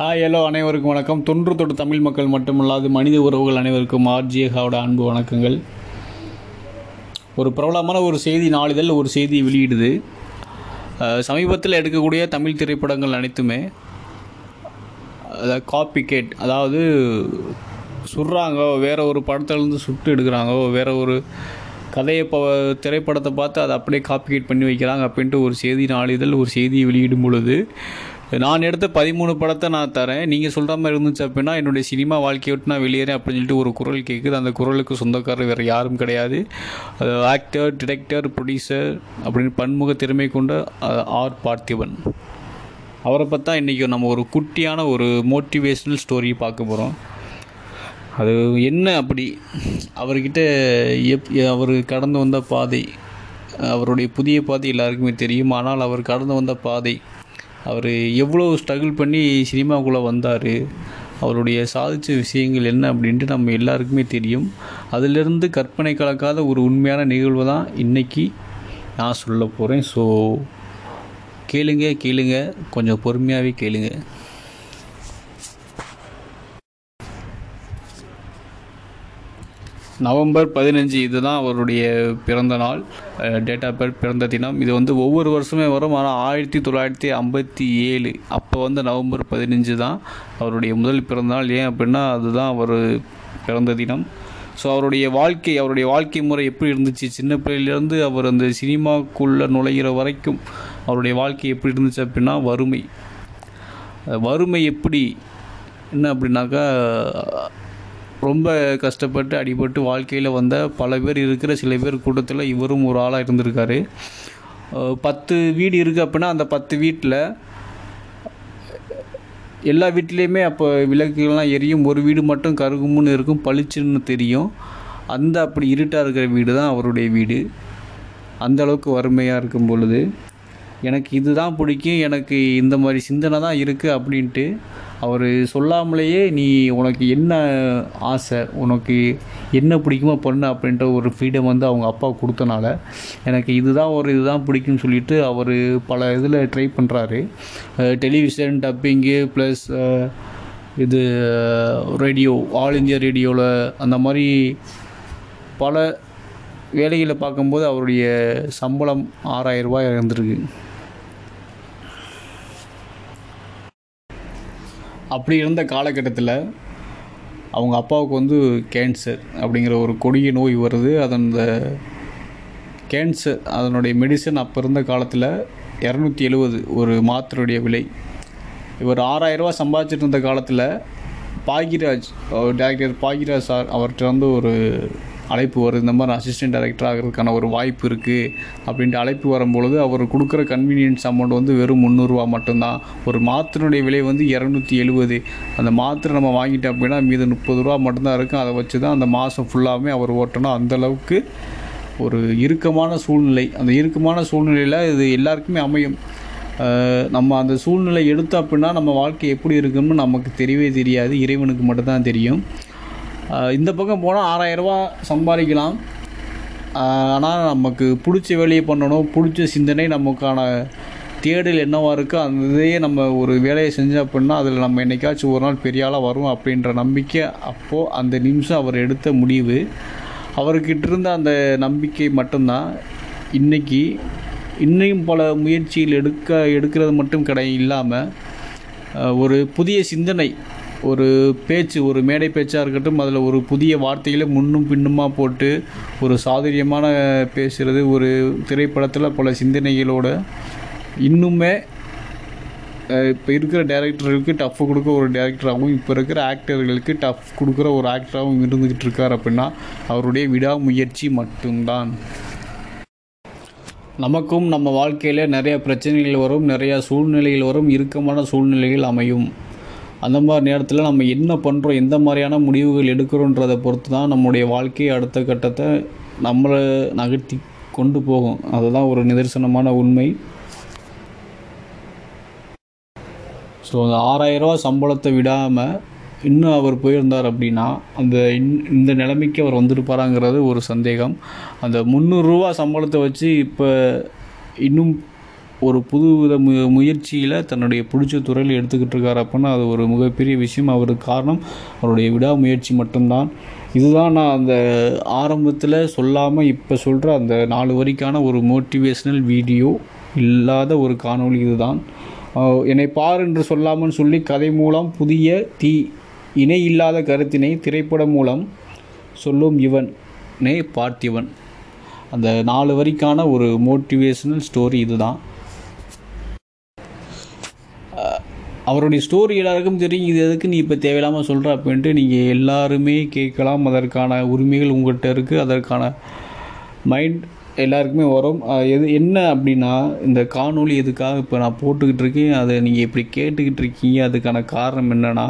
Hi hello அனைவருக்கும் வணக்கம். தொன்று தொட்டு தமிழ் மக்கள் மட்டுமல்லாது மனித உறவுகள் அனைவருக்கும் ஆர்ஜிஹாவோட அன்பு வணக்கங்கள். ஒரு பிரபலமான ஒரு செய்தி நாளிதழ் ஒரு செய்தி வெளியிடுது. சமீபத்தில் எடுக்கக்கூடிய தமிழ் திரைப்படங்கள் அனைத்துமே அதாவது காப்பி கேட் அதாவது சுடுறாங்க வேறு ஒரு படத்துலேருந்து சுட்டு எடுக்கிறாங்க வேறு ஒரு கதையை இப்போ திரைப்படத்தை பார்த்து அதை அப்படியே காப்பி பண்ணி வைக்கிறாங்க அப்படின்ட்டு ஒரு செய்தி நாளிதழ் ஒரு செய்தியை வெளியிடும் பொழுது நான் எடுத்த பதிமூணு படத்தை நான் தரேன். நீங்கள் சொல்கிற மாதிரி இருந்துச்சு அப்படின்னா என்னுடைய சினிமா வாழ்க்கையை விட்டு நான் வெளியேறேன் அப்படின்னு சொல்லிட்டு ஒரு குரல் கேட்குது அந்த குரலுக்கு சொந்தக்காரர் வேறு யாரும் கிடையாது. ஆக்டர் டிரெக்டர் ப்ரொடியூசர் அப்படின்னு பன்முக திறமை கொண்ட ஆர் பார்த்திபன். அவரை பார்த்தா இன்றைக்கி நம்ம ஒரு குட்டியான ஒரு மோட்டிவேஷ்னல் ஸ்டோரி பார்க்க போகிறோம் அது என்ன அப்படி? அவர்கிட்ட எப் அவர் கடந்து வந்த பாதை அவருடைய புதிய பாதை எல்லாருக்குமே தெரியும். ஆனால் அவர் கடந்து வந்த பாதை அவர் எவ்வளோ ஸ்ட்ரகிள் பண்ணி சினிமாக்குள்ளே வந்தார் அவருடைய சாதித்த விஷயங்கள் என்ன அப்படின்ட்டு நம்ம எல்லாருக்குமே தெரியும். அதிலிருந்து கற்பனை கலக்காத ஒரு உண்மையான நிகழ்வு தான் இன்றைக்கி நான் சொல்ல போகிறேன் ஸோ கேளுங்க கேளுங்க. கொஞ்சம் பொறுமையாகவே கேளுங்க. நவம்பர் பதினஞ்சு இதுதான் அவருடைய பிறந்த நாள். டேட் ஆஃப் பர்த் பிறந்த தினம். இது வந்து ஒவ்வொரு வருஷமே வரும். ஆனால் ஆயிரத்தி தொள்ளாயிரத்தி ஐம்பத்தி ஏழு. அப்போ வந்து நவம்பர் பதினஞ்சு தான் அவருடைய முதல் பிறந்த நாள். ஏன் அப்படின்னா அதுதான் அவர் பிறந்த தினம். ஸோ அவருடைய வாழ்க்கை அவருடைய வாழ்க்கை முறை எப்படி இருந்துச்சு? சின்ன பிள்ளையிலேருந்து அவர் அந்த சினிமாக்குள்ளே நுழைகிற வரைக்கும் அவருடைய வாழ்க்கை எப்படி இருந்துச்சு அப்படின்னா வறுமை. வறுமை எப்படி? என்ன அப்படின்னாக்கா ரொம்ப கஷ்டப்பட்டு அடிபட்டு வாழ்க்கையில் வந்த பல பேர் இருக்கிற சில பேர் கூட்டத்தில் இவரும் ஒரு ஆளாக இருந்திருக்காரு. பத்து வீடு இருக்குது அப்படின்னா அந்த பத்து வீட்டில் எல்லா வீட்லேயுமே அப்போ விளக்குகள்லாம் எரியும். ஒரு வீடு மட்டும் கருகுமுன்னு இருக்கும் பளிச்சுன்னு தெரியும். அந்த அப்படி இருட்டாக இருக்கிற வீடு தான் அவருடைய வீடு. அந்த அளவுக்கு வறுமையாக இருக்கும் பொழுது. எனக்கு இதுதான் பிடிக்கும் எனக்கு இந்த மாதிரி சிந்தனை தான் இருக்குது அப்படின்ட்டு அவர் சொல்லாமலேயே நீ உனக்கு என்ன ஆசை உனக்கு என்ன பிடிக்குமோ பண்ணு அப்படின்ற ஒரு ஃப்ரீடம் வந்து அவங்க அப்பா கொடுத்தனால எனக்கு இதுதான் ஒரு இதுதான் பிடிக்கும்னு சொல்லிட்டு அவர் பல இதில் ட்ரை பண்ணுறாரு டெலிவிஷன் டப்பிங்கு ப்ளஸ் இது ரேடியோ ஆல் இந்தியா ரேடியோவில் அந்த மாதிரி பல வேலைகளை பார்க்கும்போது அவருடைய சம்பளம் ஆறாயிரம் ரூபாய் இருந்திருக்கு. அப்படி இருந்த காலகட்டத்தில் அவங்க அப்பாவுக்கு வந்து கேன்சர் அப்படிங்கிற ஒரு கொடிய நோய் வருது. அதன் அந்த கேன்சர் அதனுடைய மெடிசன் அப்போ இருந்த காலத்தில் இரநூத்தி எழுபது ஒரு மாத்திரையுடைய விலை. இவர் ஆறாயிரரூவா சம்பாதிச்சிட்டு இருந்த காலத்தில் பாகிராஜ் டேரக்டர் பாகிராஜ் சார் அவர்கிட்ட வந்து ஒரு அழைப்பு வருது. இந்த மாதிரி அசிஸ்டன்ட் டைரக்டர் ஆகிறதுக்கான ஒரு வாய்ப்பு இருக்குது அப்படின்ட்டு அழைப்பு வரும்பொழுது அவர் கொடுக்குற கன்வீனியன்ஸ் அமௌண்ட் வந்து வெறும் முந்நூறுரூவா மட்டும்தான். ஒரு மாத்திரையுடைய விலை வந்து இரநூத்தி எழுபது. அந்த மாத்திரை நம்ம வாங்கிட்டோம் அப்படின்னா மீது முப்பது ரூபா மட்டும்தான் இருக்கும். அதை வச்சு தான் அந்த மாதம் ஃபுல்லாகவே அவர் ஓட்டணும். அந்த அளவுக்கு ஒரு இறுக்கமான சூழ்நிலை. அந்த இறுக்கமான சூழ்நிலையில் இது எல்லாருக்குமே அமையும். நம்ம அந்த சூழ்நிலை எடுத்தோம் அப்படின்னா நம்ம வாழ்க்கை எப்படி இருக்குன்னு நமக்கு தெரியவே தெரியாது. இறைவனுக்கு மட்டும்தான் தெரியும். இந்த பக்கம் போனால் ஆறாயிரரூபா சம்பாதிக்கலாம். ஆனால் நமக்கு பிடிச்ச வேலையை பண்ணணும். பிடிச்ச சிந்தனை நமக்கான தேடல் என்னவாக இருக்கோ? அந்த இதையே நம்ம ஒரு வேலையை செஞ்சோம் அப்படின்னா அதில் நம்ம என்றைக்காச்சும் ஒரு நாள் பெரிய ஆளாக வரும் அப்படின்ற நம்பிக்கை அப்போது அந்த நிமிஷம் அவர் எடுத்த முடிவு. அவர்கிட்ட இருந்த அந்த நம்பிக்கை மட்டும்தான். இன்னைக்கு இன்னையும் பல முயற்சிகள் எடுக்க எடுக்கிறது மட்டும் கிடை இல்லாமல் ஒரு புதிய சிந்தனை ஒரு பேச்சு ஒரு மேடை பேச்சாக இருக்கட்டும் அதில் ஒரு புதிய வார்த்தைகளை முன்னும் பின்னுமாக போட்டு ஒரு சாதுரியமான பேசுகிறது ஒரு திரைப்படத்தில் பல சிந்தனைகளோட இன்னுமே இப்போ இருக்கிற டேரக்டர்களுக்கு டஃப் கொடுக்க ஒரு டேரக்டராகவும் இப்போ இருக்கிற ஆக்டர்களுக்கு டஃப் கொடுக்குற ஒரு ஆக்டராகவும் இருந்துக்கிட்டு இருக்கார் அப்படின்னா அவருடைய விடாமுயற்சி மட்டும்தான். நமக்கும் நம்ம வாழ்க்கையில் நிறைய பிரச்சனைகள் வரும் நிறையா சூழ்நிலைகள் வரும் இறுக்கமான சூழ்நிலைகள் அமையும். அந்த மாதிரி நேரத்தில் நம்ம என்ன பண்ணுறோம் எந்த மாதிரியான முடிவுகள் எடுக்கிறோன்றதை பொறுத்து தான் நம்முடைய வாழ்க்கை அடுத்த கட்டத்தை நம்மளை நகர்த்தி கொண்டு போகும். அதுதான் ஒரு நிதர்சனமான உண்மை. ஸோ அந்த ஆறாயிரரூவா சம்பளத்தை விடாமல் இன்னும் அவர் போயிருந்தார் அப்படின்னா அந்த இன்- இந்த நிலைமைக்கு அவர் வந்திருப்பாராங்கிறது ஒரு சந்தேகம். அந்த முந்நூறுரூவா சம்பளத்தை வச்சு இப்போ இன்னும் ஒரு புது வித மு முயற்சியில் தன்னுடைய பிடிச்ச துறையில் எடுத்துக்கிட்டு இருக்காரு அப்படின்னா அது ஒரு மிகப்பெரிய விஷயம். அவருக்கு காரணம் அவருடைய விடாமுயற்சி மட்டும்தான். இதுதான் நான் அந்த ஆரம்பத்தில் சொல்லாமல் இப்போ சொல்கிற அந்த நாலு வரிக்கான ஒரு மோட்டிவேஷ்னல் வீடியோ இல்லாத ஒரு காணொளி இதுதான். என்னை பார் என்று சொல்லாமல் சொல்லி கதை மூலம் புதிய தீ இணை இல்லாத கருத்தினை திரைப்படம் மூலம் சொல்லும் இவன் நே பார்த்திவன் அந்த நாலு வரிக்கான ஒரு மோட்டிவேஷ்னல் ஸ்டோரி இதுதான். அவருடைய ஸ்டோரி எல்லாருக்கும் தெரியும் இது எதுக்கு நீ இப்போ தேவையில்லாமல் சொல்கிற அப்படின்ட்டு நீங்கள் எல்லாருமே கேட்கலாம். அதற்கான உரிமைகள் உங்கள்கிட்ட இருக்குது அதற்கான மைண்ட் எல்லாருக்குமே வரும். எது என்ன அப்படின்னா இந்த காணொளி எதுக்காக இப்போ நான் போட்டுக்கிட்டு இருக்கேன் அதை நீங்கள் இப்படி கேட்டுக்கிட்டு இருக்கீங்க அதுக்கான காரணம் என்னென்னா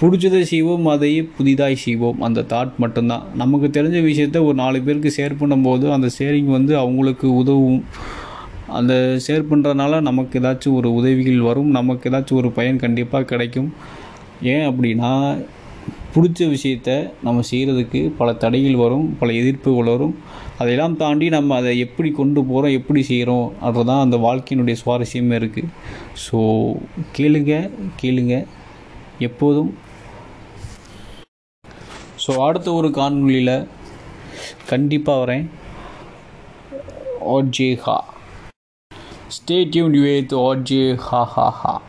பிடிச்சதை செய்வோம் அதையே புதிதாக செய்வோம். அந்த தாட் மட்டும்தான். நமக்கு தெரிஞ்ச விஷயத்த ஒரு நாலு பேருக்கு ஷேர் பண்ணும்போது அந்த ஷேரிங் வந்து அவங்களுக்கு உதவும். அந்த ஷேர் பண்ணுறதுனால நமக்கு ஏதாச்சும் ஒரு உதவிகள் வரும். நமக்கு ஏதாச்சும் ஒரு பயன் கண்டிப்பாக கிடைக்கும். ஏன் அப்படின்னா பிடிச்ச விஷயத்த நம்ம செய்கிறதுக்கு பல தடைகள் வரும் பல எதிர்ப்புகள் வரும். அதையெல்லாம் தாண்டி நம்ம அதை எப்படி கொண்டு போகிறோம் எப்படி செய்கிறோம் அதுதான் அந்த வாழ்க்கையினுடைய சுவாரஸ்யமே இருக்குது ஸோ கேளுங்க கேளுங்க. எப்போதும். ஸோ அடுத்த ஒரு காணொலியில் கண்டிப்பாக வரேன். ஓஜேஹா stay during the day ordinary ha ha ha